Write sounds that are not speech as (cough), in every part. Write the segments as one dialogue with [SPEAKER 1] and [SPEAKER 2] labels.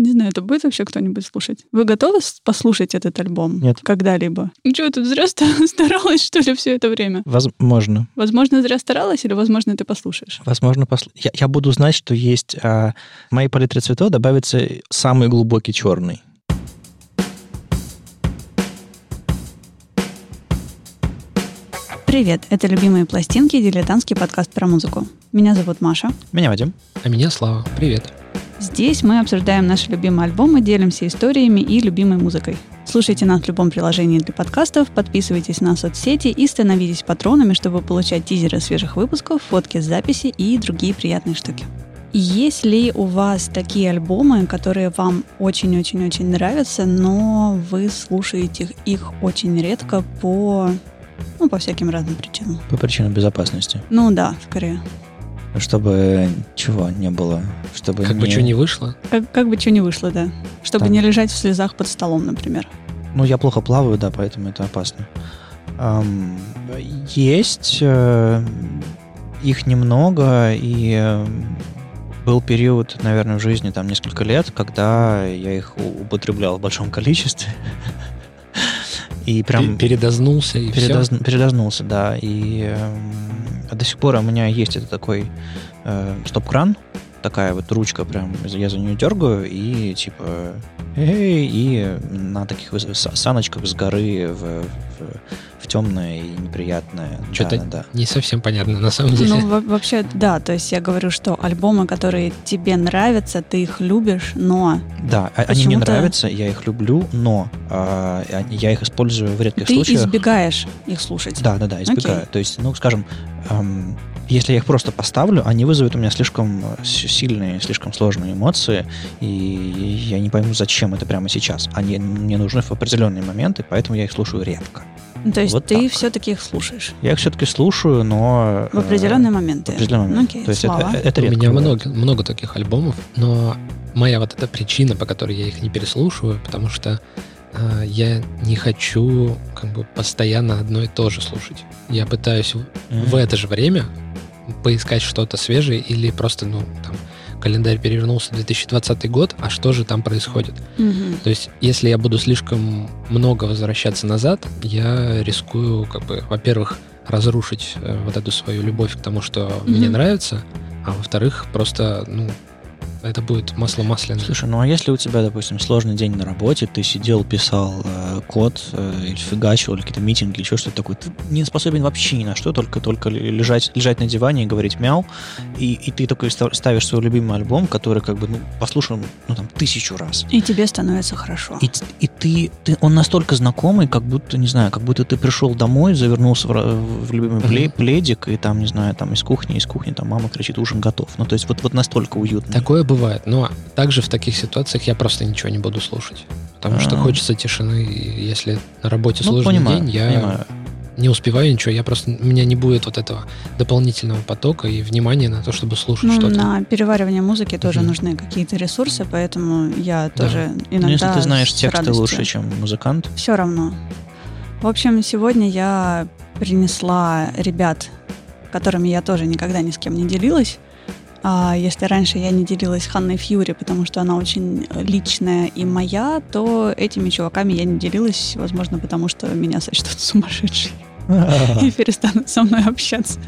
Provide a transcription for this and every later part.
[SPEAKER 1] Не знаю, это будет вообще кто-нибудь слушать? Вы готовы послушать этот альбом?
[SPEAKER 2] Нет.
[SPEAKER 1] Когда-либо? Ну что, тут зря ста- (laughs) старалась, что ли, все это время?
[SPEAKER 2] Возможно.
[SPEAKER 1] Возможно, зря старалась, или, возможно, ты послушаешь?
[SPEAKER 2] Возможно, посл- я, я буду знать, что есть а, в моей палитре цветов добавится самый глубокий черный.
[SPEAKER 1] Привет, это «Любимые пластинки» дилетантский подкаст про музыку. Меня зовут Маша.
[SPEAKER 2] Меня Вадим.
[SPEAKER 3] А меня Слава. Привет.
[SPEAKER 1] Здесь мы обсуждаем наши любимые альбомы, делимся историями и любимой музыкой. Слушайте нас в любом приложении для подкастов, подписывайтесь на соцсети и становитесь патронами, чтобы получать тизеры свежих выпусков, фотки с записи и другие приятные штуки. Есть ли у вас такие альбомы, которые вам очень-очень-очень нравятся, но вы слушаете их очень редко по, ну, по всяким разным причинам?
[SPEAKER 2] По причинам безопасности.
[SPEAKER 1] Ну да, скорее.
[SPEAKER 2] Чтобы чего не было. Чтобы
[SPEAKER 3] Как бы
[SPEAKER 2] не-
[SPEAKER 3] что ни вышло.
[SPEAKER 1] Как, как бы что ни вышло, да. Чтобы
[SPEAKER 2] Так.
[SPEAKER 1] не лежать в слезах под столом, например.
[SPEAKER 2] Ну, я плохо плаваю, да, поэтому это опасно. Ам, есть э, их немного, и э, был период, наверное, в жизни там несколько лет, когда я их употреблял в большом количестве. (laughs) И прям
[SPEAKER 3] Пе- Передознулся и
[SPEAKER 2] передоз-
[SPEAKER 3] все.
[SPEAKER 2] передознулся, да. И эм, до сих пор у меня есть это такой э, стоп-кран, такая вот ручка, прям я за нее дергаю, и типа эй, и на таких саночках с горы в, в, темное и неприятное.
[SPEAKER 3] Что-то
[SPEAKER 2] да, да,
[SPEAKER 3] не совсем понятно на самом деле.
[SPEAKER 1] Ну, во- вообще, да, то есть я говорю, что альбомы, которые тебе нравятся, ты их любишь, но
[SPEAKER 2] да. А- они мне нравятся, я их люблю, но они- я их использую в редких
[SPEAKER 1] ты
[SPEAKER 2] случаях.
[SPEAKER 1] избегаешь их слушать.
[SPEAKER 2] Да, да, да, избегаю. То есть, ну, скажем, эм, если я их просто поставлю, они вызовут у меня слишком э, сильные, слишком сложные эмоции, и я не пойму, зачем это прямо сейчас. Они мне нужны в определенные моменты, поэтому я их слушаю редко.
[SPEAKER 1] Ну, То есть
[SPEAKER 2] Вот
[SPEAKER 1] ты
[SPEAKER 2] так.
[SPEAKER 1] все-таки их слушаешь
[SPEAKER 2] Я их все-таки слушаю, но...
[SPEAKER 1] в определенные моменты.
[SPEAKER 2] В определенный
[SPEAKER 1] Ну,
[SPEAKER 2] момент.
[SPEAKER 1] окей,
[SPEAKER 2] То есть
[SPEAKER 1] Слава.
[SPEAKER 2] это, это
[SPEAKER 3] У
[SPEAKER 2] редко
[SPEAKER 3] меня
[SPEAKER 2] бывает.
[SPEAKER 3] много, много таких альбомов, но моя вот эта причина, по которой я их не переслушиваю, потому что э, я не хочу как бы постоянно одно и то же слушать. Я пытаюсь
[SPEAKER 2] Мгм.
[SPEAKER 3] в это же время поискать что-то свежее или просто, ну, там, календарь перевернулся 2020 год, а что же там происходит?
[SPEAKER 1] Мгм.
[SPEAKER 3] То есть, если я буду слишком много возвращаться назад, я рискую, как бы, во-первых, разрушить э, вот эту свою любовь к тому, что
[SPEAKER 1] Мгм.
[SPEAKER 3] мне нравится, а во-вторых, просто, ну, это будет масло масляное.
[SPEAKER 2] Слушай, ну а если у тебя, допустим, сложный день на работе, ты сидел, писал э, код, э, или фигачил, или какие-то митинги, еще что-то такое, ты не способен вообще ни на что, только, только лежать, лежать на диване и говорить мяу, и, и ты такой ста- ставишь свой любимый альбом, который как бы, ну, послушан, ну, там, тысячу раз.
[SPEAKER 1] И тебе становится хорошо.
[SPEAKER 2] И, и ты, ты, он настолько знакомый, как будто, не знаю, как будто ты пришел домой, завернулся в, в любимый пле- пледик, и там, не знаю, там из кухни, из кухни, там мама кричит, ужин готов. Ну, то есть вот, вот настолько уютно.
[SPEAKER 3] Такое бывает, но также в таких ситуациях я просто ничего не буду слушать. Потому что
[SPEAKER 2] А.
[SPEAKER 3] хочется тишины, и если на работе
[SPEAKER 2] Ну,
[SPEAKER 3] сложный
[SPEAKER 2] понимаю,
[SPEAKER 3] день, я
[SPEAKER 2] понимаю.
[SPEAKER 3] не успеваю ничего, я просто, у меня не будет вот этого дополнительного потока и внимания на то, чтобы слушать
[SPEAKER 1] Ну,
[SPEAKER 3] что-то.
[SPEAKER 1] на переваривание музыки тоже
[SPEAKER 3] Мгм.
[SPEAKER 1] нужны какие-то ресурсы, поэтому я
[SPEAKER 3] Да.
[SPEAKER 1] тоже
[SPEAKER 2] Ну,
[SPEAKER 1] иногда
[SPEAKER 2] если ты знаешь тексты
[SPEAKER 1] радостью.
[SPEAKER 2] лучше, чем музыкант,
[SPEAKER 1] Все равно. В общем, сегодня я принесла ребят, которыми я тоже никогда ни с кем не делилась. А если раньше я не делилась Ханной Фьюри, потому что она очень личная и моя, то этими чуваками я не делилась, возможно, потому что меня сочтут (laughs) сумасшедшей (laughs) и перестанут со мной общаться.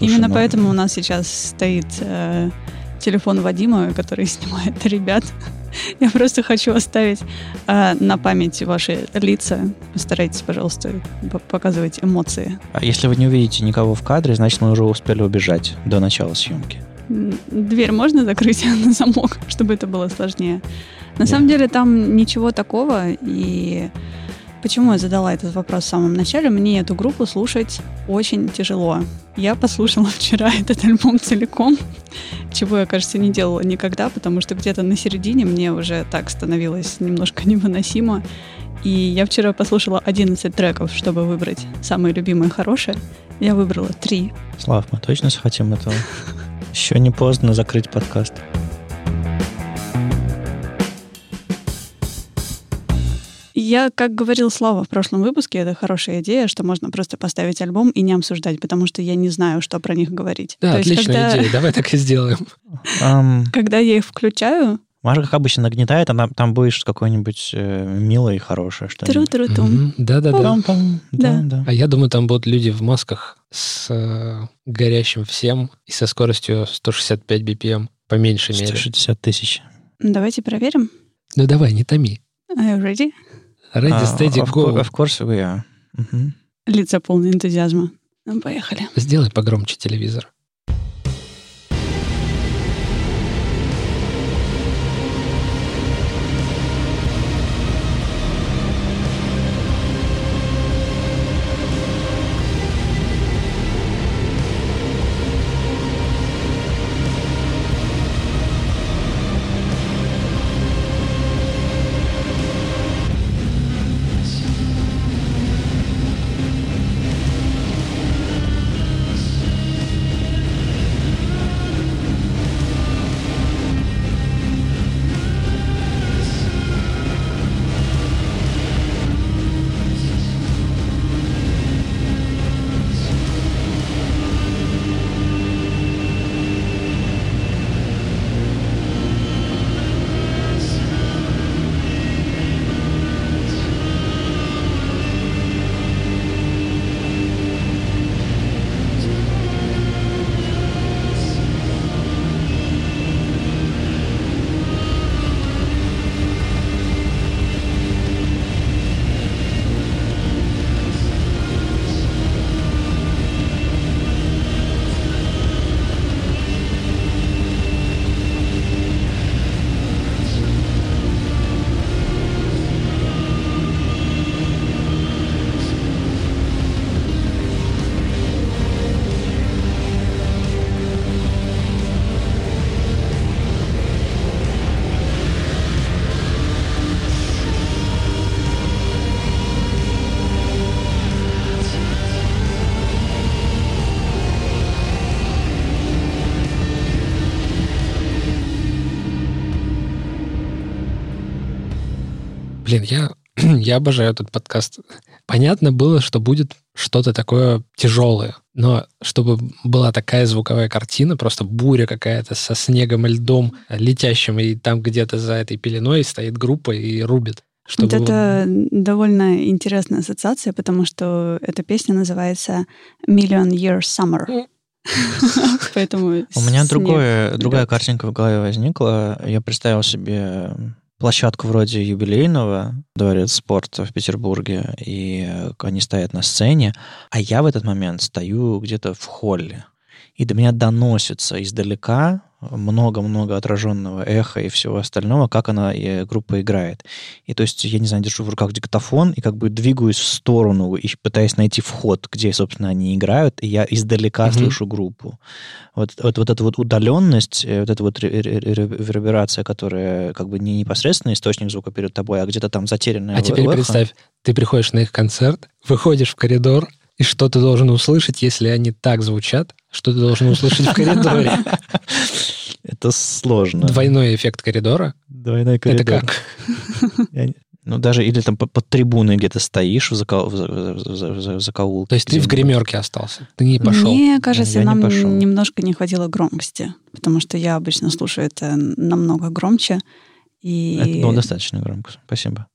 [SPEAKER 1] Именно
[SPEAKER 2] ну,
[SPEAKER 1] поэтому у нас сейчас стоит э, телефон Вадима, который снимает ребят. (laughs) Я просто хочу оставить э, на память ваши лица. Постарайтесь, пожалуйста, показывать эмоции.
[SPEAKER 2] А если вы не увидите никого в кадре, значит, мы уже успели убежать до начала съемки.
[SPEAKER 1] Дверь можно закрыть (laughs) на замок, чтобы это было сложнее. На
[SPEAKER 2] Да.
[SPEAKER 1] самом деле там ничего такого, и почему я задала этот вопрос в самом начале? Мне эту группу слушать очень тяжело. Я послушала (laughs) вчера этот альбом целиком, чего я, кажется, не делала никогда, потому что где-то на середине мне уже так становилось немножко (laughs) невыносимо. И я вчера послушала 11 треков, чтобы выбрать самые любимые хорошие. Я выбрала три.
[SPEAKER 2] Слав, мы точно хотим этого? (laughs) Еще не поздно закрыть подкаст.
[SPEAKER 1] Я, как говорил Слава в прошлом выпуске, это хорошая идея, что можно просто поставить альбом и не обсуждать, потому что я не знаю, что про них говорить.
[SPEAKER 3] Да,
[SPEAKER 1] То есть,
[SPEAKER 3] отличная
[SPEAKER 1] когда,
[SPEAKER 3] идея, давай так и сделаем.
[SPEAKER 2] Ам,
[SPEAKER 1] когда я их включаю,
[SPEAKER 2] Маша, как обычно, нагнетает, она там будешь какой-нибудь э, милой и хорошей.
[SPEAKER 1] Тру-тру-тум.
[SPEAKER 3] Мгм. Да-да-да.
[SPEAKER 2] Да,
[SPEAKER 1] Да.
[SPEAKER 2] да.
[SPEAKER 3] А я думаю, там будут люди в масках с э, горящим всем и со скоростью 165 BPM, по меньшей мере.
[SPEAKER 2] 160 тысяч.
[SPEAKER 1] Давайте проверим.
[SPEAKER 3] Ну давай, не томи.
[SPEAKER 1] Are you ready?
[SPEAKER 3] Ready,
[SPEAKER 2] А,
[SPEAKER 3] steady,
[SPEAKER 2] of,
[SPEAKER 3] go.
[SPEAKER 2] of course we are. Мгм.
[SPEAKER 1] Лица полные энтузиазма. Ну, поехали.
[SPEAKER 3] Сделай погромче телевизор. Блин, я, (clears throat) я обожаю этот подкаст. Понятно было, что будет что-то такое тяжелое, но чтобы была такая звуковая картина, просто буря какая-то со снегом и льдом летящим, и там где-то за этой пеленой стоит группа и рубит. Чтобы
[SPEAKER 1] Вот это довольно интересная ассоциация, потому что эта песня называется Million Year Summer. (laughs) Поэтому
[SPEAKER 2] У меня другое, другая картинка в голове возникла. Я представил себе площадку вроде юбилейного дворец спорта в Петербурге, и они стоят на сцене, а я в этот момент стою где-то в холле. И до меня доносится издалека много-много отраженного эха и всего остального, как она, э, группа играет. И то есть, я не знаю, держу в руках диктофон и как бы двигаюсь в сторону, и пытаясь найти вход, где, собственно, они играют, и я издалека
[SPEAKER 3] Мгм.
[SPEAKER 2] слышу группу. Вот, вот, вот эта вот удаленность, э, вот эта вот ре- ре- ре- реверберация, которая как бы не непосредственно источник звука перед тобой, а где-то там затерянная
[SPEAKER 3] А
[SPEAKER 2] в-
[SPEAKER 3] теперь
[SPEAKER 2] в эхо.
[SPEAKER 3] представь, ты приходишь на их концерт, выходишь в коридор, и что ты должен услышать, если они так звучат, что ты должен услышать в (laughs) коридоре?
[SPEAKER 2] Это сложно.
[SPEAKER 3] Двойной эффект коридора.
[SPEAKER 2] Двойной
[SPEAKER 3] Это
[SPEAKER 2] коридор.
[SPEAKER 3] как?
[SPEAKER 2] Я не- Ну, даже или там по- под трибуной где-то стоишь в, закол- в за- в за- в за- в закоулке.
[SPEAKER 3] То есть ты в гримерке остался, ты не пошел.
[SPEAKER 1] Мне кажется,
[SPEAKER 2] Я не
[SPEAKER 1] нам
[SPEAKER 2] пошел.
[SPEAKER 1] немножко не хватило громкости, потому что я обычно слушаю это намного громче. И
[SPEAKER 2] Это было достаточно громко. Спасибо.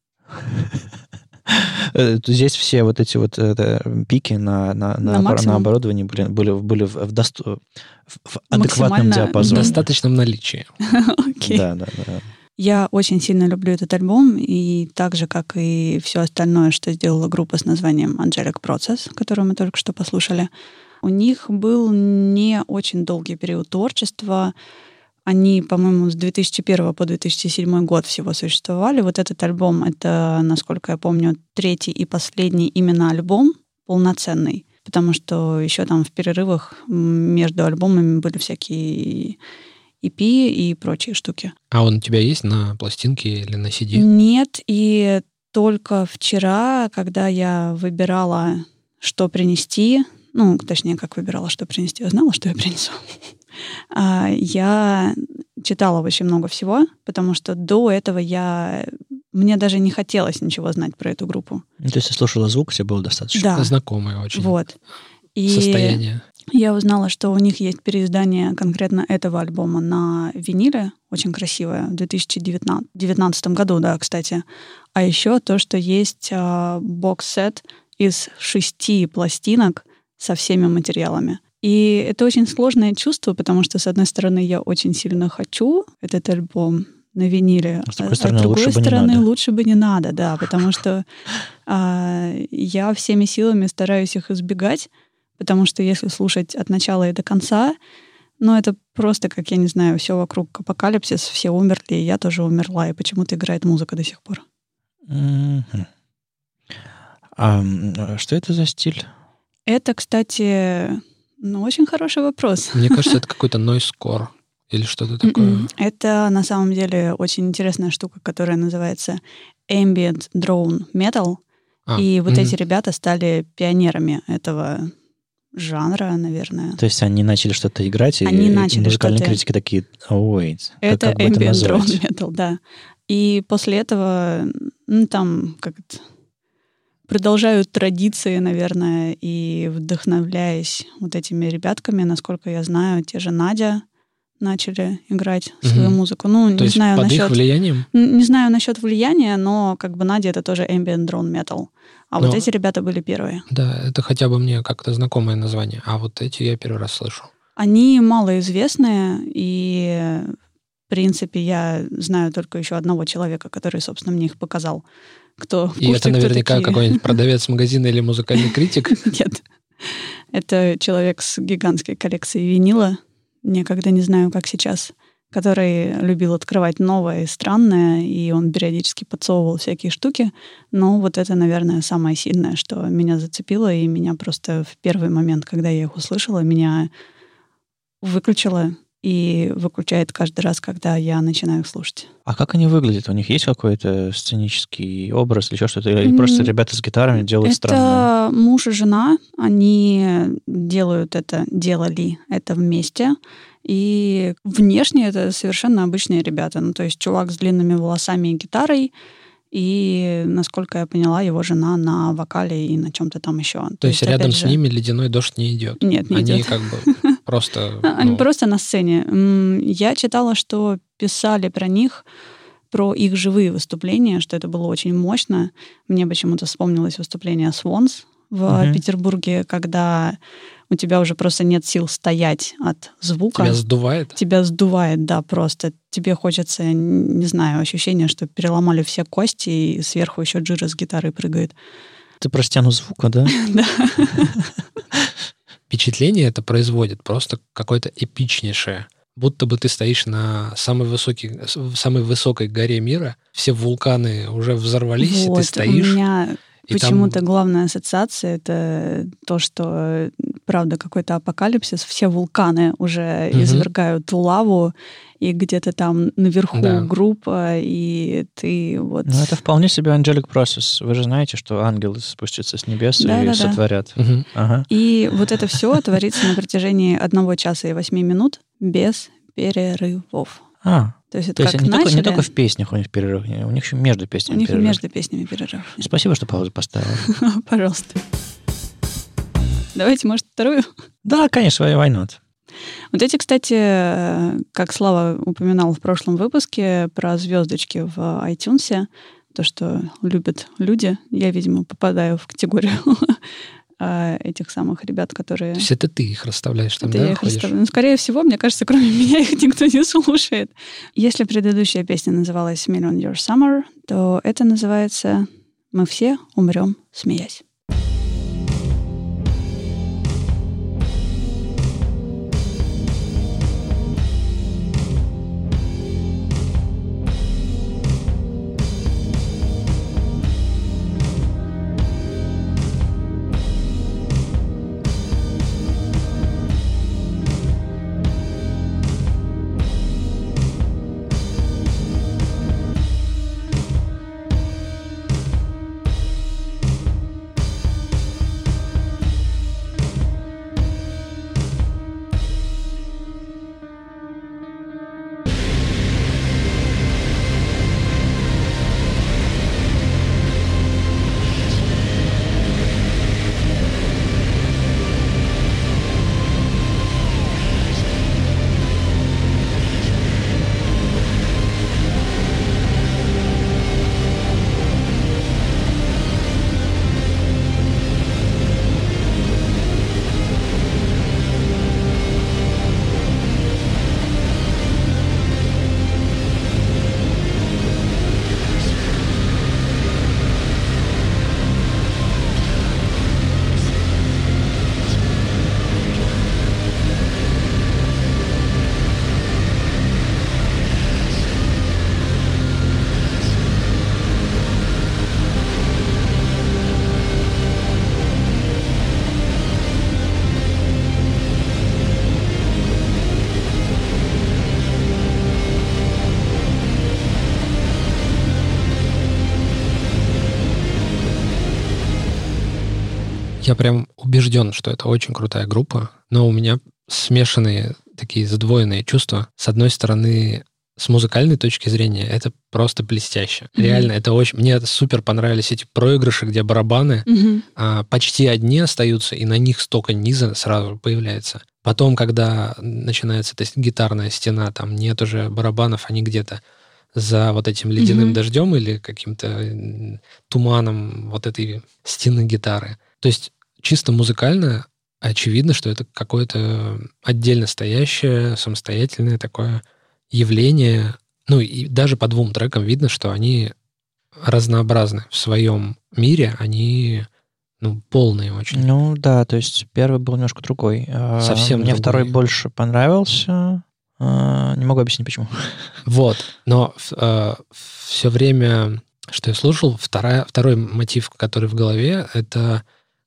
[SPEAKER 2] Э, Здесь все вот эти вот э, пики на, на, на,
[SPEAKER 1] На
[SPEAKER 2] на оборудовании были, были, были в, в досто- в- адекватном
[SPEAKER 1] Максимально
[SPEAKER 3] В
[SPEAKER 2] диапазоне.
[SPEAKER 3] достаточном наличии. (laughs)
[SPEAKER 1] Окей.
[SPEAKER 2] Да, да, да.
[SPEAKER 1] Я очень сильно люблю этот альбом, и так же, как и все остальное, что сделала группа с названием Angelic Process, которую мы только что послушали. У них был не очень долгий период творчества. Они, по-моему, с 2001 по 2007 год всего существовали. Вот этот альбом — это, насколько я помню, третий и последний именно альбом полноценный, потому что еще там в перерывах между альбомами были всякие EP и прочие штуки.
[SPEAKER 3] А он у тебя есть на пластинке или на CD?
[SPEAKER 1] Нет, и только вчера, когда я выбирала, что принести, ну, точнее, как выбирала, что принести, я знала, что я принесу. А, Я читала очень много всего, потому что до этого я... Мне даже не хотелось ничего знать про эту группу.
[SPEAKER 2] Ну, То есть ты слушала звук, тебе было достаточно.
[SPEAKER 1] Да,
[SPEAKER 3] Знакомое очень
[SPEAKER 1] вот. И
[SPEAKER 3] состояние.
[SPEAKER 1] я узнала, что у них есть переиздание конкретно этого альбома на виниле, очень красивое, в 2019 году, да, кстати. А еще то, что есть э, бокс-сет из шести пластинок со всеми материалами. И это очень сложное чувство, потому что, с одной стороны, я очень сильно хочу этот альбом на виниле,
[SPEAKER 2] а с другой стороны, а с другой лучше,
[SPEAKER 1] стороны
[SPEAKER 2] бы не надо.
[SPEAKER 1] лучше бы не надо, да, потому что (laughs) а, я всеми силами стараюсь их избегать, потому что если слушать от начала и до конца, ну, это просто, как я не знаю, все вокруг апокалипсис, все умерли, и я тоже умерла, и почему-то играет музыка до сих пор.
[SPEAKER 2] Mm-hmm. А что это за стиль?
[SPEAKER 1] Это, кстати, ну, очень хороший вопрос.
[SPEAKER 3] Мне кажется, это (laughs) какой-то noise core или что-то такое.
[SPEAKER 1] Mm-mm. Это на самом деле очень интересная штука, которая называется ambient drone metal. А, и вот mm-hmm. эти ребята стали пионерами этого жанра, наверное.
[SPEAKER 2] То есть они начали что-то играть, они и начали музыкальные что-то... критики такие, wait,
[SPEAKER 1] это как, ambient это drone metal, да. И после этого, ну, там, как это, продолжают традиции, наверное, и вдохновляясь вот этими ребятками, насколько я знаю, те же Надя начали играть угу. свою музыку. Ну,
[SPEAKER 3] То
[SPEAKER 1] не знаю
[SPEAKER 3] под
[SPEAKER 1] насчет...
[SPEAKER 3] их влиянием?
[SPEAKER 1] Не знаю насчет влияния, но как бы Надя это тоже ambient drone metal. А но... вот эти ребята были первые.
[SPEAKER 3] Да, это хотя бы мне как-то знакомое название. А вот эти я первый раз слышу.
[SPEAKER 1] Они малоизвестные, и в принципе я знаю только еще одного человека, который, собственно, мне их показал кто
[SPEAKER 3] И это наверняка какой-нибудь продавец магазина или музыкальный критик? (laughs)
[SPEAKER 1] Нет. Это человек с гигантской коллекцией винила. Никогда не знаю, как сейчас который любил открывать новое и странное, и он периодически подсовывал всякие штуки. Но вот это, наверное, самое сильное, что меня зацепило, и меня просто в первый момент, когда я их услышала, меня выключило и выключает каждый раз, когда я начинаю их слушать.
[SPEAKER 2] А как они выглядят? У них есть какой-то сценический образ или еще что-то? Или просто ребята с гитарами делают
[SPEAKER 1] это
[SPEAKER 2] странное?
[SPEAKER 1] Это муж и жена. Они делают это, делали это вместе. И внешне это совершенно обычные ребята. Ну, то есть чувак с длинными волосами и гитарой, и, насколько я поняла, его жена на вокале и на чем-то там еще.
[SPEAKER 3] То, То есть, есть рядом же... с ними ледяной дождь не идет?
[SPEAKER 1] Нет, не
[SPEAKER 3] Они
[SPEAKER 1] идет.
[SPEAKER 3] как бы (laughs) просто...
[SPEAKER 1] Они ну просто на сцене. Я читала, что писали про них, про их живые выступления, что это было очень мощно. Мне почему-то вспомнилось выступление Swans в угу. Петербурге, когда у тебя уже просто нет сил стоять от звука.
[SPEAKER 3] Тебя сдувает?
[SPEAKER 1] Тебя сдувает, да, просто. Тебе хочется, не знаю, ощущение, что переломали все кости, и сверху еще Джира с гитарой прыгает.
[SPEAKER 2] Ты про стену звука, да? (laughs)
[SPEAKER 1] Да. (laughs)
[SPEAKER 3] Впечатление это производит просто какое-то эпичнейшее. Будто бы ты стоишь на самой, высокой, самой высокой горе мира, все вулканы уже взорвались, вот, и ты стоишь.
[SPEAKER 1] У меня Почему-то там... главная ассоциация это то, что правда какой-то апокалипсис, все вулканы уже угу. извергают лаву, и где-то там наверху да. группа, и ты вот...
[SPEAKER 2] Ну, это вполне себе angelic process. Вы же знаете, что ангелы спустятся с небес да, и да, сотворят.
[SPEAKER 1] Да. Угу. Ага. И вот это все творится на протяжении одного часа и восьми минут без перерывов.
[SPEAKER 2] А, то есть, это То есть не, начали... только, не только в песнях у них перерыв, у них еще между песнями
[SPEAKER 1] У них
[SPEAKER 2] перерыв.
[SPEAKER 1] между песнями перерыв.
[SPEAKER 2] Спасибо, что паузу поставил. (laughs)
[SPEAKER 1] Пожалуйста. Давайте, может, вторую?
[SPEAKER 2] Да, конечно, why not?
[SPEAKER 1] Вот эти, кстати, как Слава упоминал в прошлом выпуске про звездочки в iTunes, то, что любят люди, я, видимо, попадаю в категорию (laughs) а, этих самых ребят, которые...
[SPEAKER 3] То есть это ты их расставляешь там,
[SPEAKER 1] это
[SPEAKER 3] да,
[SPEAKER 1] я их расставляю. Ну, скорее всего, мне кажется, кроме (laughs) меня их никто не слушает. Если предыдущая песня называлась «Million Year Summer», то это называется «Мы все умрем, смеясь».
[SPEAKER 3] Я прям убежден, что это очень крутая группа, но у меня смешанные такие задвоенные чувства. С одной стороны, с музыкальной точки зрения это просто блестяще. Mm-hmm. Реально, это очень... Мне супер понравились эти проигрыши, где барабаны mm-hmm. а, почти одни остаются, и на них столько низа сразу появляется. Потом, когда начинается эта гитарная стена, там нет уже барабанов, они где-то за вот этим ледяным mm-hmm. дождем или каким-то туманом вот этой стены гитары. То есть чисто музыкально очевидно, что это какое-то отдельно стоящее, самостоятельное такое явление. Ну и даже по двум трекам видно, что они разнообразны в своем мире, они ну, полные очень.
[SPEAKER 2] Ну да, то есть первый был немножко другой. А,
[SPEAKER 3] Совсем
[SPEAKER 2] Мне
[SPEAKER 3] другой.
[SPEAKER 2] второй больше понравился. А, не могу объяснить, почему. (laughs)
[SPEAKER 3] Вот, но э, все время, что я слушал, вторая, второй мотив, который в голове, это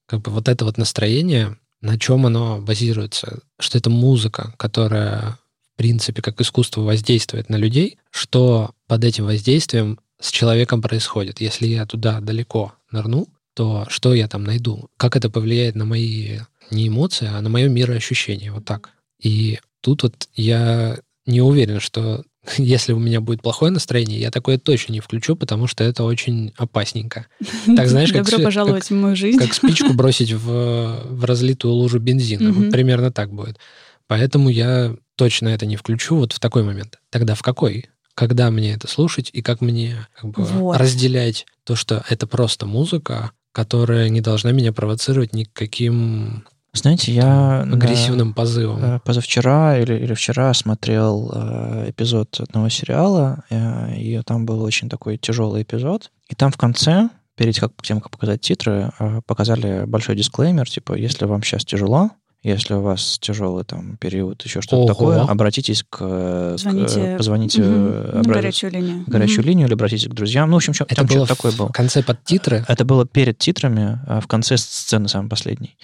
[SPEAKER 3] как бы вот это вот настроение, на чем оно базируется, что это музыка, которая, в принципе, как искусство воздействует на людей, что под этим воздействием с человеком происходит. Если я туда далеко нырну, то что я там найду? Как это повлияет на мои не эмоции, а на мое мироощущение? Вот так. И тут вот я не уверен, что (laughs) если у меня будет плохое настроение, я такое точно не включу, потому что это очень опасненько. (laughs)
[SPEAKER 1] Так знаешь, как Добро пожаловать в мою жизнь.
[SPEAKER 3] Как спичку (laughs) бросить в, в разлитую лужу бензина. Вот примерно так будет. Поэтому я точно это не включу вот в такой момент. Тогда в какой? Когда мне это слушать и как мне как бы, вот. разделять то, что это просто музыка, которая не должна меня провоцировать никаким
[SPEAKER 2] знаете, я
[SPEAKER 3] агрессивным на, позывом.
[SPEAKER 2] Э, позавчера или, или вчера смотрел э, эпизод одного сериала, э, и там был очень такой тяжелый эпизод. И там в конце, перед тем, как показать титры, э, показали большой дисклеймер, типа, если вам сейчас тяжело, если у вас тяжелый там период, еще что-то Ого. такое, обратитесь к...
[SPEAKER 1] Звоните,
[SPEAKER 2] к позвоните...
[SPEAKER 1] Угу, обра... горячую линию.
[SPEAKER 2] Горячую угу. линию или обратитесь к друзьям. Ну, в общем,
[SPEAKER 3] это было такое было. в конце под титры?
[SPEAKER 2] Это было перед титрами, а в конце сцены самый последний.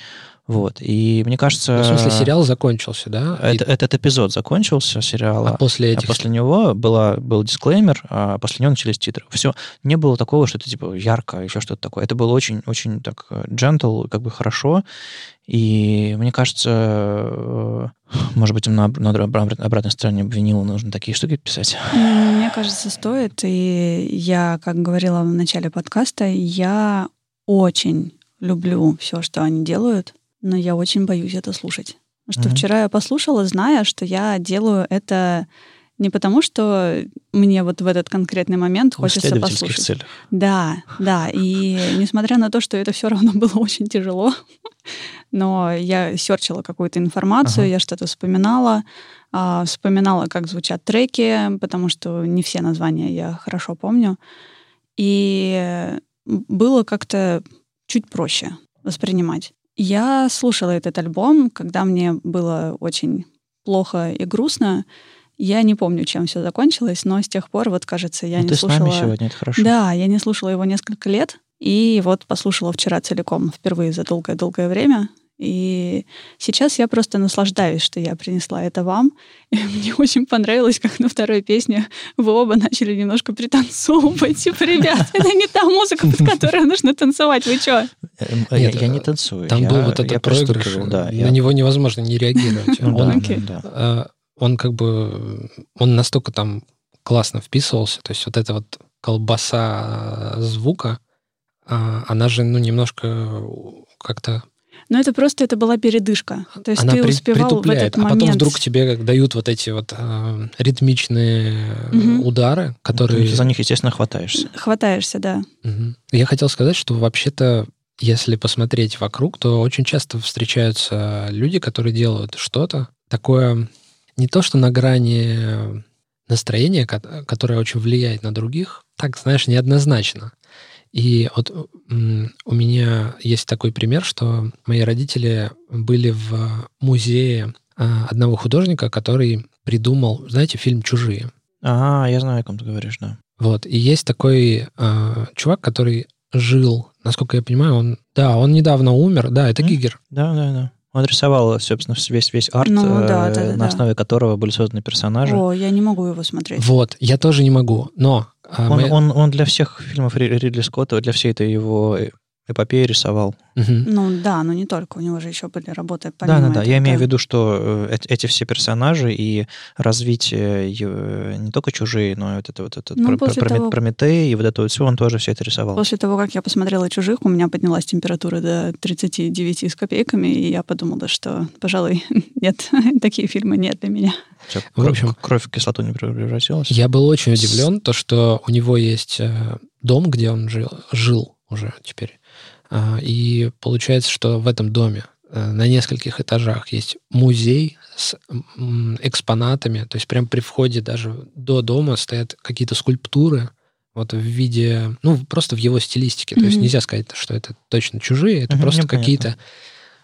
[SPEAKER 2] Вот. И мне кажется...
[SPEAKER 3] Ну, в смысле, сериал закончился, да?
[SPEAKER 2] Это, и... Этот эпизод закончился, сериала.
[SPEAKER 3] А после этих...
[SPEAKER 2] А после него была, был дисклеймер, а после него начались титры. Все. Не было такого, что это типа ярко, еще что-то такое. Это было очень, очень так gentle, э, как бы хорошо. И мне кажется, э, может быть, на, на обратной стороне винила нужно такие штуки писать.
[SPEAKER 1] Мне кажется, стоит. И я, как говорила в начале подкаста, я очень люблю все, что они делают но я очень боюсь это слушать. Что mm-hmm. вчера я послушала, зная, что я делаю это не потому, что мне вот в этот конкретный момент хочется послушать.
[SPEAKER 2] Целях.
[SPEAKER 1] Да, да. И несмотря на то, что это все равно было (laughs) очень тяжело, но я серчила какую-то информацию, ага. я что-то вспоминала, а, вспоминала, как звучат треки, потому что не все названия я хорошо помню. И было как-то чуть проще воспринимать. Я слушала этот альбом, когда мне было очень плохо и грустно. Я не помню, чем все закончилось, но с тех пор, вот кажется, я
[SPEAKER 2] ну,
[SPEAKER 1] не
[SPEAKER 2] ты
[SPEAKER 1] слушала.
[SPEAKER 2] С нами сегодня, это хорошо.
[SPEAKER 1] Да, я не слушала его несколько лет, и вот послушала вчера целиком, впервые за долгое-долгое время. И сейчас я просто наслаждаюсь, что я принесла это вам. И (laughs) мне очень понравилось, как на второй песне вы оба начали немножко пританцовывать. (laughs) Типа, ребят, (laughs) это не та музыка, под которой нужно танцевать. Вы что?
[SPEAKER 2] Эм, я, я не танцую.
[SPEAKER 3] Там
[SPEAKER 2] я,
[SPEAKER 3] был вот этот проигрыш. Да, на я... него невозможно не реагировать.
[SPEAKER 2] Ну
[SPEAKER 3] он,
[SPEAKER 2] okay. да,
[SPEAKER 3] да. он как бы... Он настолько там классно вписывался. То есть вот эта вот колбаса звука, а, она же ну немножко как-то
[SPEAKER 1] но это просто это была передышка. То есть
[SPEAKER 3] Она
[SPEAKER 1] ты успевал
[SPEAKER 3] притупляет,
[SPEAKER 1] в этот
[SPEAKER 3] а
[SPEAKER 1] момент...
[SPEAKER 3] потом вдруг тебе дают вот эти вот э, ритмичные угу. удары, которые...
[SPEAKER 2] Ты за них, естественно, хватаешься.
[SPEAKER 1] Хватаешься, да.
[SPEAKER 3] Угу. Я хотел сказать, что вообще-то если посмотреть вокруг, то очень часто встречаются люди, которые делают что-то такое не то, что на грани настроения, которое очень влияет на других, так, знаешь, неоднозначно. И вот у меня есть такой пример, что мои родители были в музее а, одного художника, который придумал, знаете, фильм «Чужие».
[SPEAKER 2] А, я знаю, о ком ты говоришь, да.
[SPEAKER 3] Вот, и есть такой э, чувак, который жил, насколько я понимаю, он, да, он недавно умер, да, это mm? Гигер.
[SPEAKER 2] Да, да, да. Он рисовал, собственно, весь, весь арт, ну, да, да, да, на основе которого были созданы персонажи.
[SPEAKER 1] О, я не могу его смотреть.
[SPEAKER 3] Вот, я тоже не могу, но...
[SPEAKER 2] А, он, мы... он, он для всех фильмов Ридли Скотта, для всей этой его эпопеи рисовал.
[SPEAKER 3] Мгм.
[SPEAKER 1] Ну да, но не только. У него же еще были работы
[SPEAKER 2] Да,
[SPEAKER 1] помимо
[SPEAKER 2] да, да.
[SPEAKER 1] этого.
[SPEAKER 2] Я имею в виду, что э, эт- эти все персонажи и развитие э, не только чужие, но и вот это вот этот
[SPEAKER 1] Ну,
[SPEAKER 2] Про- Проме-
[SPEAKER 1] того-
[SPEAKER 2] Прометей и вот это вот все, он тоже все это рисовал.
[SPEAKER 1] После того, как я посмотрела «Чужих», у меня поднялась температура до 39 с копейками, и я подумала, что, пожалуй, (laughs) нет, (laughs) такие фильмы нет для меня.
[SPEAKER 3] В общем-
[SPEAKER 2] кровь в кислоту не превратилась.
[SPEAKER 3] Я был очень удивлен, то, что у него есть э, дом, где он жил, жил уже теперь. А, И получается, что в этом доме э, на нескольких этажах есть музей с экспонатами. То есть прям при входе даже до дома стоят какие-то скульптуры вот в виде, ну, просто в его стилистике. То есть нельзя сказать, что это точно чужие, это
[SPEAKER 2] Мгм,
[SPEAKER 3] просто какие-то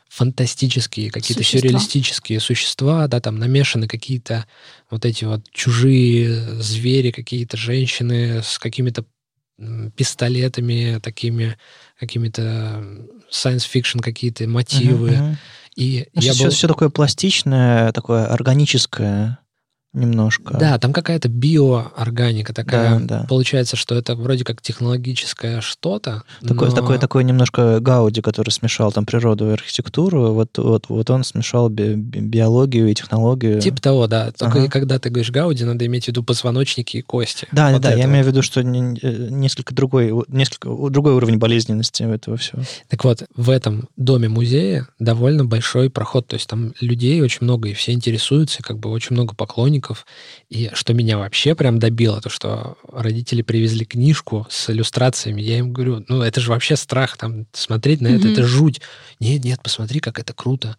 [SPEAKER 3] фантастические, какие-то
[SPEAKER 1] Существа.
[SPEAKER 3] сюрреалистические существа, да, там намешаны какие-то вот эти вот чужие звери, какие-то женщины с какими-то пистолетами, такими какими-то science fiction какие-то мотивы.
[SPEAKER 2] Мгм, мгм.
[SPEAKER 3] И
[SPEAKER 2] Ну,
[SPEAKER 3] я
[SPEAKER 2] все,
[SPEAKER 3] был...
[SPEAKER 2] все такое пластичное, такое органическое немножко.
[SPEAKER 3] Да, там какая-то биоорганика такая.
[SPEAKER 2] Да, да.
[SPEAKER 3] Получается, что это вроде как технологическое что-то.
[SPEAKER 2] Такое,
[SPEAKER 3] но-
[SPEAKER 2] такое, такое немножко Гауди, который смешал там природу и архитектуру. Вот, вот, вот он смешал би- би- биологию и технологию.
[SPEAKER 3] Типа того, да. Только
[SPEAKER 2] Ага.
[SPEAKER 3] когда ты говоришь Гауди, надо иметь в виду позвоночники и кости.
[SPEAKER 2] Да,
[SPEAKER 3] Вот
[SPEAKER 2] да,
[SPEAKER 3] это
[SPEAKER 2] я имею в виду, что э, несколько другой, несколько другой уровень болезненности этого всего.
[SPEAKER 3] Так вот, в этом доме-музее довольно большой проход, то есть там людей очень много, и все интересуются, как бы очень много поклонников. И что меня вообще прям добило, то, что родители привезли книжку с иллюстрациями. Я им говорю, ну это же вообще страх, там, смотреть на это,
[SPEAKER 1] Мгм.
[SPEAKER 3] это жуть. Нет, нет, посмотри, как это круто.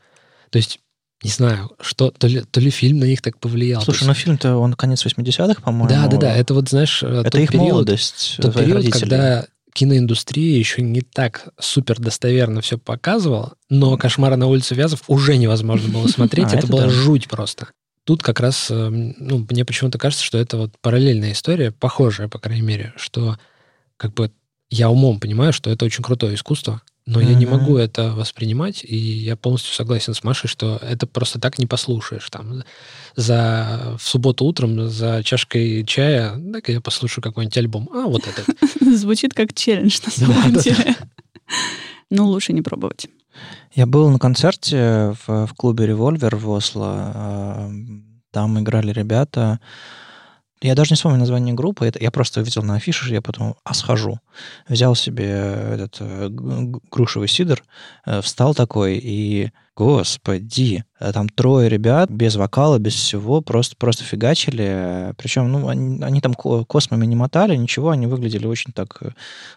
[SPEAKER 3] То есть, не знаю, что, то ли, то ли фильм на них так повлиял.
[SPEAKER 2] Слушай,
[SPEAKER 3] есть-
[SPEAKER 2] ну фильм-то он конец 80-х, по-моему.
[SPEAKER 3] да, да, да, это вот, знаешь, э,
[SPEAKER 2] Это их
[SPEAKER 3] период,
[SPEAKER 2] молодость.
[SPEAKER 3] тот период,
[SPEAKER 2] родителей.
[SPEAKER 3] когда киноиндустрия еще не так супер достоверно все показывала, но «Кошмара на улице Вязов» уже невозможно было смотреть, (laughs)
[SPEAKER 2] А,
[SPEAKER 3] это
[SPEAKER 2] это
[SPEAKER 3] была
[SPEAKER 2] да.
[SPEAKER 3] жуть просто. Тут как раз, э, ну, мне почему-то кажется, что это вот параллельная история, похожая, по крайней мере, что как бы я умом понимаю, что это очень крутое искусство, но я не могу это воспринимать, и я полностью согласен с Машей, что это просто так не послушаешь. Там, за, в субботу утром за чашкой чая, дай-ка я послушаю какой-нибудь альбом. А, вот этот. (laughs)
[SPEAKER 1] Звучит как челлендж на (laughs) самом деле. (laughs) Ну, лучше не пробовать.
[SPEAKER 2] Я был на концерте в, в клубе «Револьвер» в Осло. а, Там играли ребята. Я даже не вспомню название группы. Это я просто увидел на афише, я потом, а схожу. Взял себе этот э, грушевый сидр, э, встал такой и, господи, э, там трое ребят без вокала, без всего, просто, просто фигачили. Причем, ну, они, они там ко- космами не мотали, ничего, они выглядели очень так... э,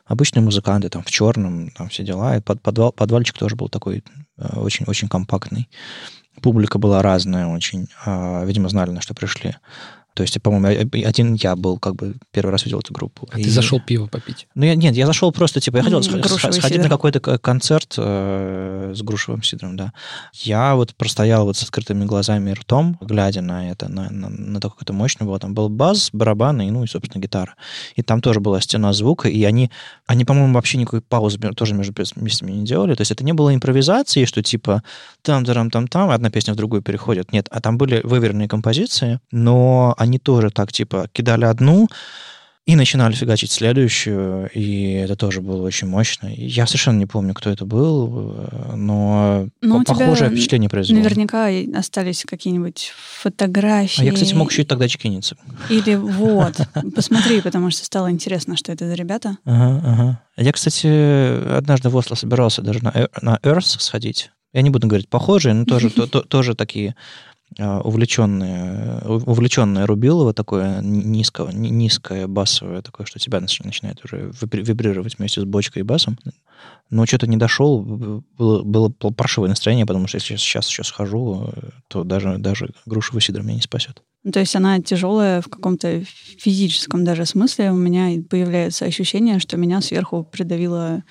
[SPEAKER 2] Обычные музыканты, там, в черном, там, все дела. И под, подвал, подвальчик тоже был такой э, очень-очень компактный. Публика была разная очень. а, Видимо, знали, на что пришли. То есть, по-моему, один я был, как бы, первый раз видел эту группу.
[SPEAKER 3] А
[SPEAKER 2] И-
[SPEAKER 3] ты зашел пиво попить.
[SPEAKER 2] Ну, я, нет, я зашел просто, типа, я хотел
[SPEAKER 1] грушевый
[SPEAKER 2] сх- сходить
[SPEAKER 1] сидр.
[SPEAKER 2] на какой-то концерт э, с грушевым сидром, да. Я вот простоял вот с открытыми глазами и ртом, глядя на это, на, на, на то, как это мощно было. Там был бас, барабаны и, ну, и, собственно, гитара. И там тоже была стена звука, и они, они по-моему, вообще никакой паузы тоже между пес- песнями не делали. То есть это не было импровизации, что типа там-там-там-там, одна песня в другую переходит. Нет, а там были выверенные композиции, но они тоже так, типа, кидали одну, и начинали фигачить следующую, и это тоже было очень мощно. Я совершенно не помню, кто это был, э, но
[SPEAKER 1] Ну,
[SPEAKER 2] по- похожее впечатление произвело.
[SPEAKER 1] Наверняка остались какие-нибудь фотографии.
[SPEAKER 2] А я, кстати, мог еще и тогда чекиниться.
[SPEAKER 1] Или вот, (laughs) посмотри, потому что стало интересно, что это за ребята.
[SPEAKER 2] Ага, ага. Я, кстати, однажды в Осло собирался даже на, на Earth сходить. Я не буду говорить похожие, но тоже, (laughs) то- то- тоже такие а, увлеченные, у- увлеченное рубилово такое низкого, ни- низкое басовое такое, что тебя нач- начинает уже вибри- вибрировать вместе с бочкой и басом. Но что-то не дошел, было, было паршивое настроение, потому что если сейчас еще схожу, э, то даже, даже грушевый сидр меня не спасет.
[SPEAKER 1] Ну, То есть она тяжелая в каком-то физическом даже смысле. У меня появляется ощущение, что меня сверху придавило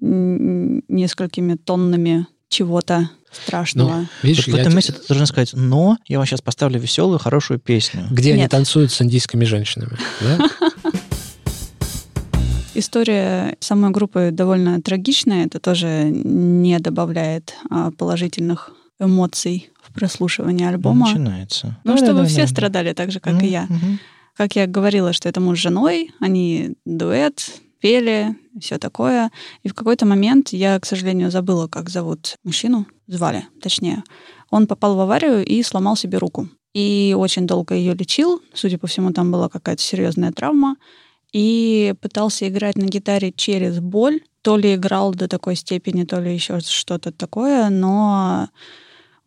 [SPEAKER 1] несколькими тоннами чего-то страшного.
[SPEAKER 3] Ну, видишь,
[SPEAKER 2] Вот в этом
[SPEAKER 3] те-
[SPEAKER 2] месте ты должен сказать, но я вам сейчас поставлю веселую, хорошую песню.
[SPEAKER 3] где они
[SPEAKER 1] Нет.
[SPEAKER 3] танцуют с индийскими женщинами, да? (laughs)
[SPEAKER 1] История самой группы довольно трагичная. Это тоже не добавляет а, положительных эмоций в прослушивание альбома.
[SPEAKER 2] Начинается.
[SPEAKER 1] Ну, чтобы все страдали так же, как и я. Как я говорила, что это муж с женой, они дуэт, пели, все такое. И в какой-то момент я, к сожалению, забыла, как зовут мужчину, звали, точнее. Он попал в аварию и сломал себе руку. И очень долго ее лечил. Судя по всему, там была какая-то серьезная травма. И пытался играть на гитаре через боль. То ли играл до такой степени, то ли еще что-то такое, но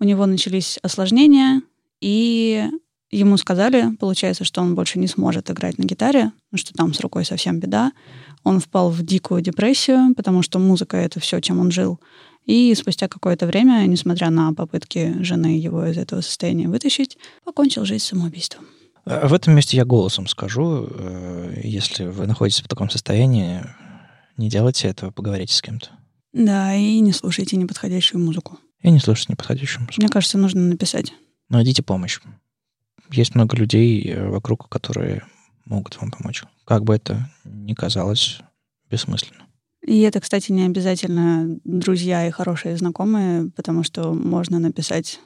[SPEAKER 1] у него начались осложнения, и ему сказали, получается, что он больше не сможет играть на гитаре, что там с рукой совсем беда. Он впал в дикую депрессию, потому что музыка — это все, чем он жил. И спустя какое-то время, несмотря на попытки жены его из этого состояния вытащить, покончил жизнь самоубийством.
[SPEAKER 2] А в этом месте я голосом скажу, э, если вы находитесь в таком состоянии, не делайте этого, поговорите с кем-то.
[SPEAKER 1] Да, и не слушайте неподходящую музыку.
[SPEAKER 2] И не слушайте неподходящую музыку.
[SPEAKER 1] Мне кажется, нужно написать.
[SPEAKER 2] Найдите помощь есть много людей э, вокруг, которые могут вам помочь. Как бы это ни казалось бессмысленно.
[SPEAKER 1] И это, кстати, не обязательно друзья и хорошие знакомые, потому что можно написать,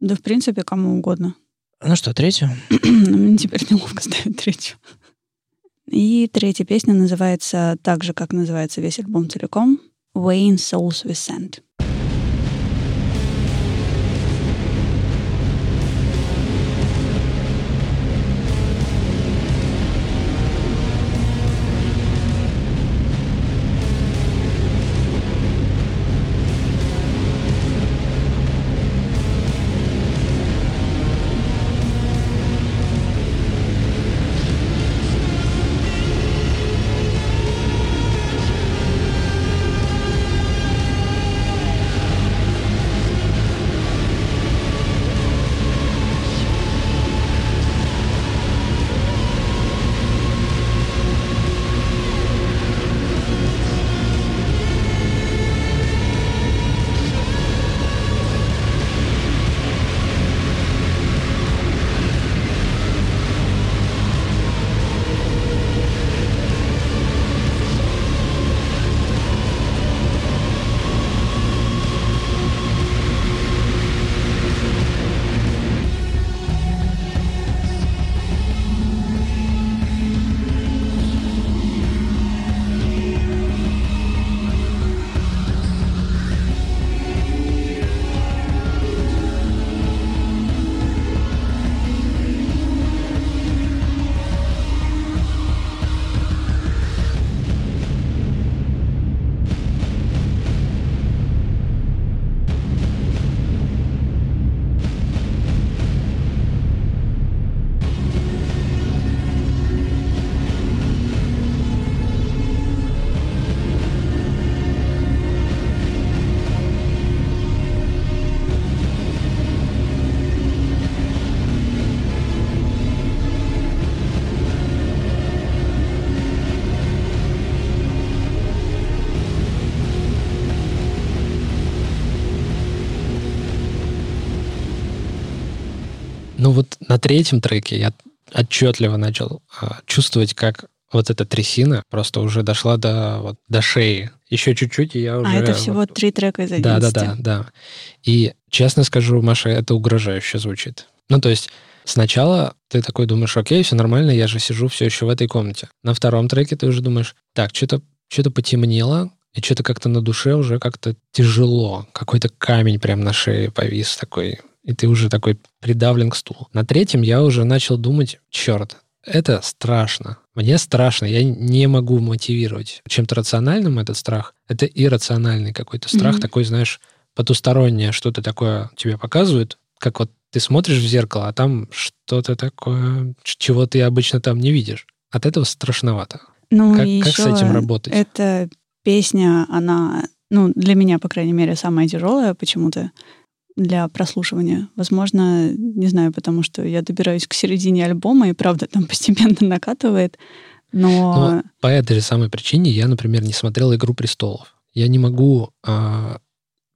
[SPEAKER 1] да, в принципе, кому угодно.
[SPEAKER 2] Ну что, третью? (clears throat)
[SPEAKER 1] Мне теперь (laughs) неловко ставить третью. И третья песня называется так же, как называется весь альбом целиком, «Wayne Souls with
[SPEAKER 3] Ну вот на третьем треке я отчетливо начал а, чувствовать, как вот эта трясина просто уже дошла до, вот, до шеи. Еще чуть-чуть, и я уже...
[SPEAKER 1] А это всего
[SPEAKER 3] вот...
[SPEAKER 1] три трека из 11.
[SPEAKER 3] Да, да, да, да. И честно скажу, Маша, это угрожающе звучит. Ну, то есть сначала ты такой думаешь, окей, все нормально, я же сижу все еще в этой комнате. На втором треке ты уже думаешь, так, что-то что потемнело, и что-то как-то на душе уже как-то тяжело. Какой-то камень прям на шее повис такой и ты уже такой придавлен к стулу. На третьем я уже начал думать, черт, это страшно. Мне страшно, я не могу мотивировать чем-то рациональным этот страх. Это иррациональный какой-то страх, mm-hmm. такой, знаешь, потустороннее что-то такое тебе показывают, как вот ты смотришь в зеркало, а там что-то такое, чего ты обычно там не видишь. От этого страшновато.
[SPEAKER 1] Ну,
[SPEAKER 3] как,
[SPEAKER 1] и
[SPEAKER 3] как с этим работать?
[SPEAKER 1] Эта песня, она, ну, для меня, по крайней мере, самая тяжелая почему-то для прослушивания. Возможно, не знаю, потому что я добираюсь к середине альбома, и правда там (laughs) постепенно накатывает. Но...
[SPEAKER 3] но по этой же самой причине я, например, не смотрел «Игру престолов». Я не могу а,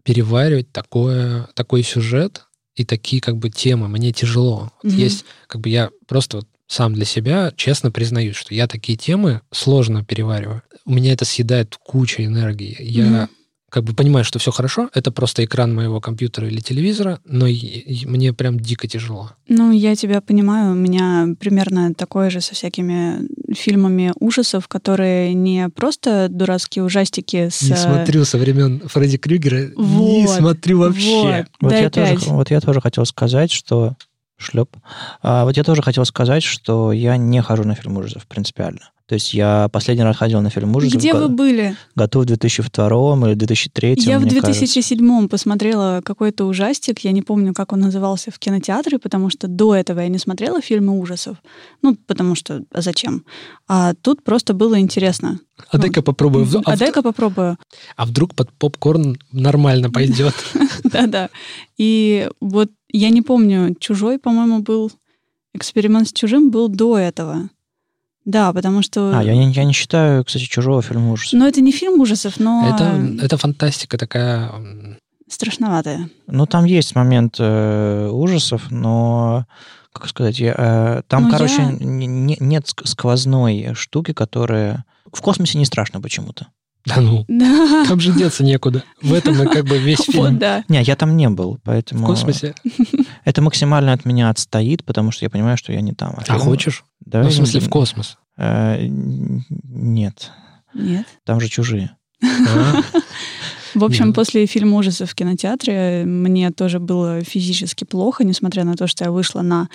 [SPEAKER 3] переваривать такое, такой сюжет и такие как бы темы. Мне тяжело. Mm-hmm. Есть, как бы я просто вот сам для себя честно признаюсь, что я такие темы сложно перевариваю. У меня это съедает кучу энергии. Я mm-hmm как бы понимаю, что все хорошо, это просто экран моего компьютера или телевизора, но и- и мне прям дико тяжело.
[SPEAKER 1] Ну, я тебя понимаю, у меня примерно такое же со всякими фильмами ужасов, которые не просто дурацкие ужастики с...
[SPEAKER 3] Не смотрю со времен Фредди Крюгера, не
[SPEAKER 1] Вот,
[SPEAKER 3] смотрю вообще.
[SPEAKER 1] Вот,
[SPEAKER 2] Вот,
[SPEAKER 1] да
[SPEAKER 2] я
[SPEAKER 1] опять.
[SPEAKER 2] тоже, вот я тоже хотел сказать, что... Шлеп. А, вот я тоже хотел сказать, что я не хожу на фильм ужасов принципиально. То есть я последний раз ходил на фильм ужасов
[SPEAKER 1] Где вы были?
[SPEAKER 2] году в 2002 или 2003,
[SPEAKER 1] Я в
[SPEAKER 2] мне кажется.
[SPEAKER 1] 2007 посмотрела какой-то ужастик, я не помню, как он назывался в кинотеатре, потому что до этого я не смотрела фильмы ужасов. Ну, потому что а зачем? А тут просто было интересно.
[SPEAKER 3] А дай-ка попробую. А,
[SPEAKER 1] А
[SPEAKER 3] в-
[SPEAKER 1] дай-ка попробую.
[SPEAKER 3] а вдруг под попкорн нормально пойдет? (laughs)
[SPEAKER 1] Да-да. И вот я не помню, «Чужой», по-моему, был... Эксперимент с «Чужим» был до этого. Да, потому что...
[SPEAKER 2] А, я не, я не считаю, кстати, чужого фильма ужасов.
[SPEAKER 1] Ну, это не фильм ужасов, но
[SPEAKER 3] Это, это фантастика такая...
[SPEAKER 1] страшноватая.
[SPEAKER 2] Ну, там есть момент э, ужасов, но, как сказать, я, э, там,
[SPEAKER 1] Ну,
[SPEAKER 2] короче,
[SPEAKER 1] я-
[SPEAKER 2] не- не- нет ск- сквозной штуки, которая... В космосе не страшно почему-то.
[SPEAKER 3] Да ну,
[SPEAKER 1] Да.
[SPEAKER 3] там же деться некуда. В этом и как бы весь (laughs)
[SPEAKER 1] Вот,
[SPEAKER 3] фильм.
[SPEAKER 1] да.
[SPEAKER 2] Не, я там не был,
[SPEAKER 3] В
[SPEAKER 2] поэтому...
[SPEAKER 3] космосе. (laughs)
[SPEAKER 2] Это максимально от меня отстоит, потому что я понимаю, что я не там.
[SPEAKER 3] А
[SPEAKER 2] фильм-
[SPEAKER 3] хочешь?
[SPEAKER 2] Давай
[SPEAKER 3] Ну, в смысле, в космос.
[SPEAKER 2] Э, Нет,
[SPEAKER 1] Нет.
[SPEAKER 2] там же чужие.
[SPEAKER 3] А?
[SPEAKER 1] В общем, после фильма ужасов в кинотеатре мне тоже было физически плохо, несмотря на то, что я вышла на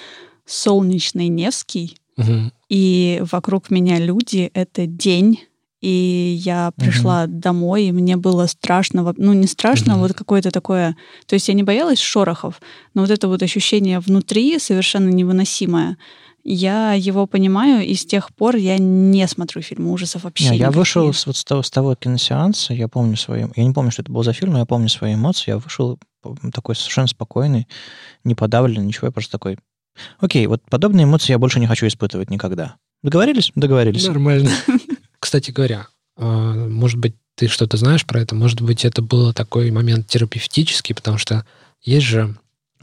[SPEAKER 1] солнечный Невский, и вокруг меня люди, это день, и я пришла домой, и мне было страшно, ну не страшно,
[SPEAKER 3] Мгм.
[SPEAKER 1] вот какое-то такое, то есть я не боялась шорохов, но вот это вот ощущение внутри совершенно невыносимое. Я его понимаю, и с тех пор я не смотрю фильмы ужасов вообще.
[SPEAKER 2] Не, я вышел с, вот с того, с того киносеанса, я помню свои... Я не помню, что это был за фильм, но я помню свои эмоции. Я вышел такой совершенно спокойный, не подавленный, ничего. Я просто такой... Окей, вот подобные эмоции я больше не хочу испытывать никогда. Договорились? Договорились.
[SPEAKER 3] Нормально. (laughs) Кстати говоря, а, может быть, ты что-то знаешь про это? Может быть, это был такой момент терапевтический, потому что есть же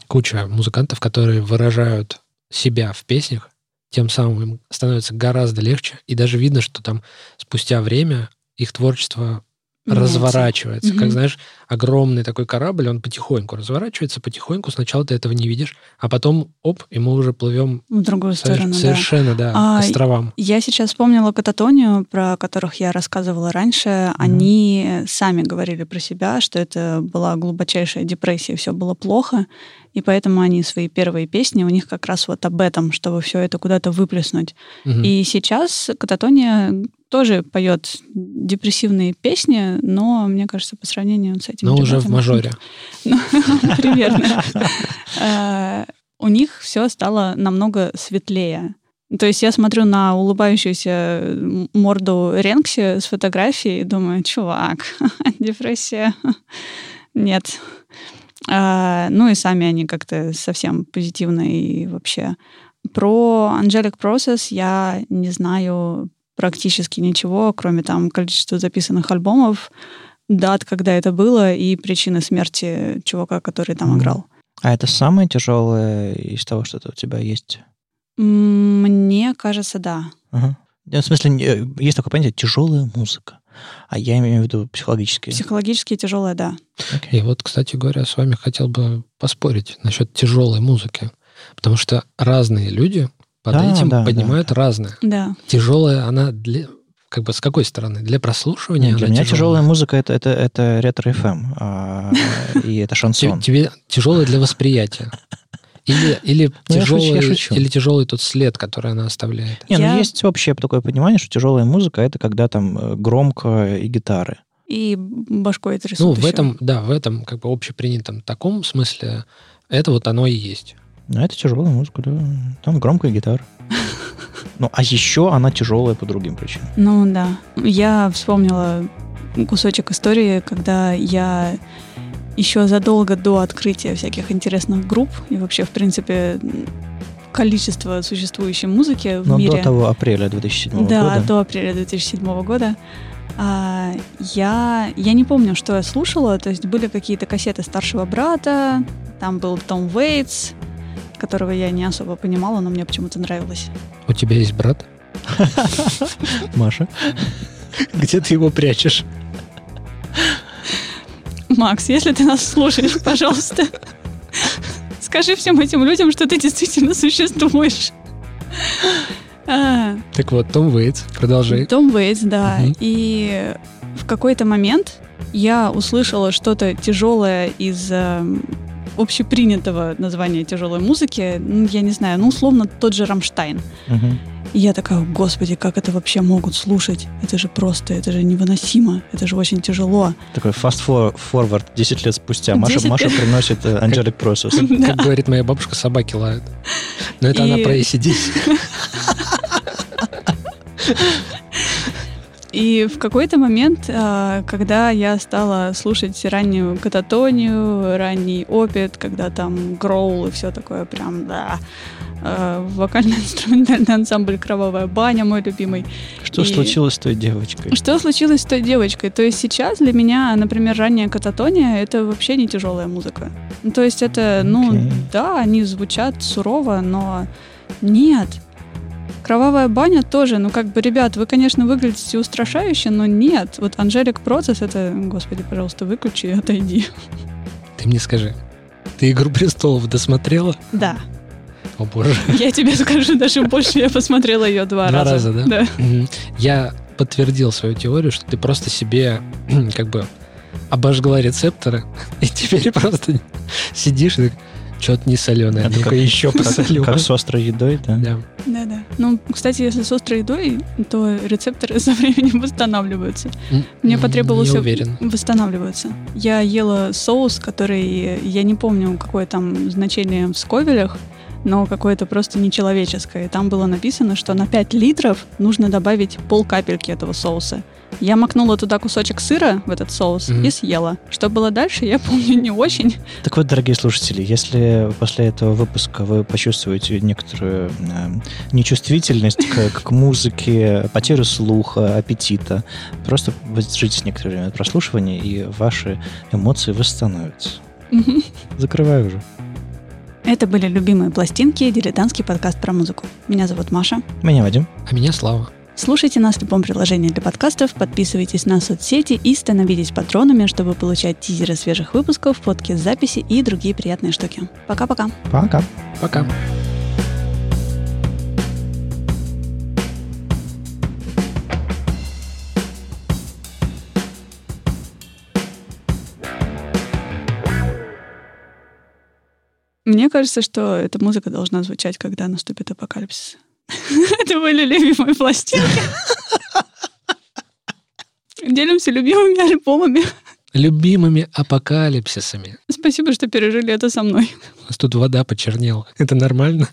[SPEAKER 3] куча музыкантов, которые выражают себя в песнях, тем самым им становится гораздо легче, и даже видно, что там спустя время их творчество Разворачивается. Как, знаешь, огромный такой корабль, он потихоньку разворачивается, потихоньку. Сначала ты этого не видишь, а потом, оп, и мы уже плывем
[SPEAKER 1] В другую сторону, да.
[SPEAKER 3] совершенно, да,
[SPEAKER 1] А,
[SPEAKER 3] к островам.
[SPEAKER 1] Я сейчас вспомнила Кататонию, про которых я рассказывала раньше. Они сами говорили про себя, что это была глубочайшая депрессия, все было плохо, и поэтому они свои первые песни, у них как раз вот об этом, чтобы все это куда-то выплеснуть.
[SPEAKER 3] Мгм.
[SPEAKER 1] И сейчас Кататония тоже поет депрессивные песни, но, мне кажется, по сравнению с этим...
[SPEAKER 3] Но уже в мажоре. (laughs) (laughs)
[SPEAKER 1] Примерно. Э, У них все стало намного светлее. То есть я смотрю на улыбающуюся морду Ренкси с фотографией и думаю, чувак, (laughs) депрессия. Нет. А, Ну и сами они как-то совсем позитивные и вообще. Про Angelic Process я не знаю практически ничего, кроме там количества записанных альбомов, дат, когда это было, и причины смерти чувака, который там играл.
[SPEAKER 2] А это самое тяжелое из того, что у тебя есть?
[SPEAKER 1] Мне кажется, да.
[SPEAKER 2] Ага. Да, В смысле, э, есть такое понятие тяжелая музыка. А я имею в виду психологически.
[SPEAKER 1] Психологически тяжелое, да.
[SPEAKER 2] Окей.
[SPEAKER 3] И вот, кстати говоря, с вами хотел бы поспорить насчет тяжелой музыки. Потому что разные люди под
[SPEAKER 2] Да,
[SPEAKER 3] этим
[SPEAKER 2] да,
[SPEAKER 3] поднимают
[SPEAKER 2] да.
[SPEAKER 3] разное.
[SPEAKER 1] Да.
[SPEAKER 3] Тяжелая она для... Как бы с какой стороны? Для прослушивания
[SPEAKER 2] Нет, для меня тяжелая
[SPEAKER 3] тяжелая?
[SPEAKER 2] музыка это, это, это ретро-ФМ, а, и это шансон.
[SPEAKER 3] Тебе тяжелая для восприятия. Или, или,
[SPEAKER 2] Ну, я шучу, я
[SPEAKER 3] тяжелый,
[SPEAKER 2] шучу.
[SPEAKER 3] или тяжелый тот след, который она оставляет.
[SPEAKER 2] Не,
[SPEAKER 1] Я-
[SPEAKER 2] ну есть общее такое понимание, что тяжелая музыка это когда там э, громко и гитары.
[SPEAKER 1] И башкой трясут
[SPEAKER 3] Ну, в
[SPEAKER 1] еще.
[SPEAKER 3] этом, да, в этом как бы общепринятом таком смысле это вот оно и есть.
[SPEAKER 2] Ну, это тяжелая музыка, да. Там громкая гитара. (laughs) Ну, а еще она тяжелая по другим причинам.
[SPEAKER 1] Ну да. Я вспомнила кусочек истории, когда я еще задолго до открытия всяких интересных групп и вообще, в принципе, количество существующей музыки в
[SPEAKER 2] Но
[SPEAKER 1] мире.
[SPEAKER 2] До того апреля 2007
[SPEAKER 1] да,
[SPEAKER 2] года.
[SPEAKER 1] до апреля 2007 года. А, я, я не помню, что я слушала. То есть были какие-то кассеты старшего брата, там был Том Уэйтс, которого я не особо понимала, но мне почему-то нравилось.
[SPEAKER 3] У тебя есть брат? (laughs)
[SPEAKER 2] Маша.
[SPEAKER 3] Где ты его прячешь?
[SPEAKER 1] Макс, если ты нас слушаешь, пожалуйста, скажи всем этим людям, что ты действительно существуешь.
[SPEAKER 3] А, так вот, Том Уэйтс, продолжай.
[SPEAKER 1] Том Уэйтс, да. Угу. И в какой-то момент я услышала что-то тяжелое из э, общепринятого названия тяжелой музыки, ну, я не знаю, ну, условно, тот же Рамштайн. Угу. И я такая, господи, как это вообще могут слушать? Это же просто, это же невыносимо, это же очень тяжело.
[SPEAKER 2] Такой fast forward 10 лет спустя. Маша, 10 Маша приносит э, Angelic Process.
[SPEAKER 3] Как говорит моя бабушка, собаки лают. Но это она про ACDC. (laughs)
[SPEAKER 1] И в какой-то момент, а, когда я стала слушать раннюю кататонию, ранний опит, когда там гроул и все такое прям, да, вокально-инструментальный (laughs) ансамбль «Кровавая баня» мой любимый.
[SPEAKER 2] Что и... случилось с той девочкой?
[SPEAKER 1] Что случилось с той девочкой? То есть сейчас для меня, например, ранняя кататония — это вообще не тяжелая музыка. Ну, то есть это, ну, okay. да, они звучат сурово, но нет — Кровавая баня тоже, ну как бы, ребят, вы, конечно, выглядите устрашающе, но нет. Вот Анжелик Процесс, это, господи, пожалуйста, выключи и отойди.
[SPEAKER 3] Ты мне скажи, ты «Игру престолов» досмотрела?
[SPEAKER 1] Да.
[SPEAKER 3] О боже. (laughs)
[SPEAKER 1] Я тебе скажу даже больше, я посмотрела ее два,
[SPEAKER 3] два
[SPEAKER 1] раза.
[SPEAKER 3] раза, да?
[SPEAKER 1] Да.
[SPEAKER 3] Я подтвердил свою теорию, что ты просто себе (clears throat) как бы обожгла рецепторы, (laughs) и теперь просто сидишь и что-то не соленое.
[SPEAKER 2] Это ну-ка еще посолю. Как с острой едой, да?
[SPEAKER 1] Да. Да, да. Ну, кстати, если с острой едой, то рецепторы (laughs) со временем восстанавливаются. Мне потребовалось...
[SPEAKER 3] Не уверен.
[SPEAKER 1] Восстанавливаются. Я ела соус, который, я не помню, какое там значение в сковелях, но какое-то просто нечеловеческое. И там было написано, что на 5 литров нужно добавить пол капельки этого соуса. Я макнула туда кусочек сыра в этот соус mm-hmm. и съела. Что было дальше, я помню не очень.
[SPEAKER 2] Так вот, дорогие слушатели, если после этого выпуска вы почувствуете некоторую э, нечувствительность к, (laughs) к музыке, потерю слуха, аппетита, просто воздержитесь некоторое время от прослушивания, и ваши эмоции восстановятся. Mm-hmm. Закрываю уже.
[SPEAKER 1] Это были любимые пластинки, дилетантский подкаст про музыку. Меня зовут Маша.
[SPEAKER 2] Меня Вадим.
[SPEAKER 3] А меня Слава.
[SPEAKER 1] Слушайте нас в любом приложении для подкастов, подписывайтесь на соцсети и становитесь патронами, чтобы получать тизеры свежих выпусков, фотки с записи и другие приятные штуки. Пока-пока.
[SPEAKER 2] Пока.
[SPEAKER 3] Пока.
[SPEAKER 1] Мне кажется, что эта музыка должна звучать, когда наступит апокалипсис. (laughs) Это были любимые пластинки. Делимся любимыми альбомами.
[SPEAKER 3] Любимыми апокалипсисами.
[SPEAKER 1] Спасибо, что пережили это со мной.
[SPEAKER 3] У нас тут вода почернела. Это нормально?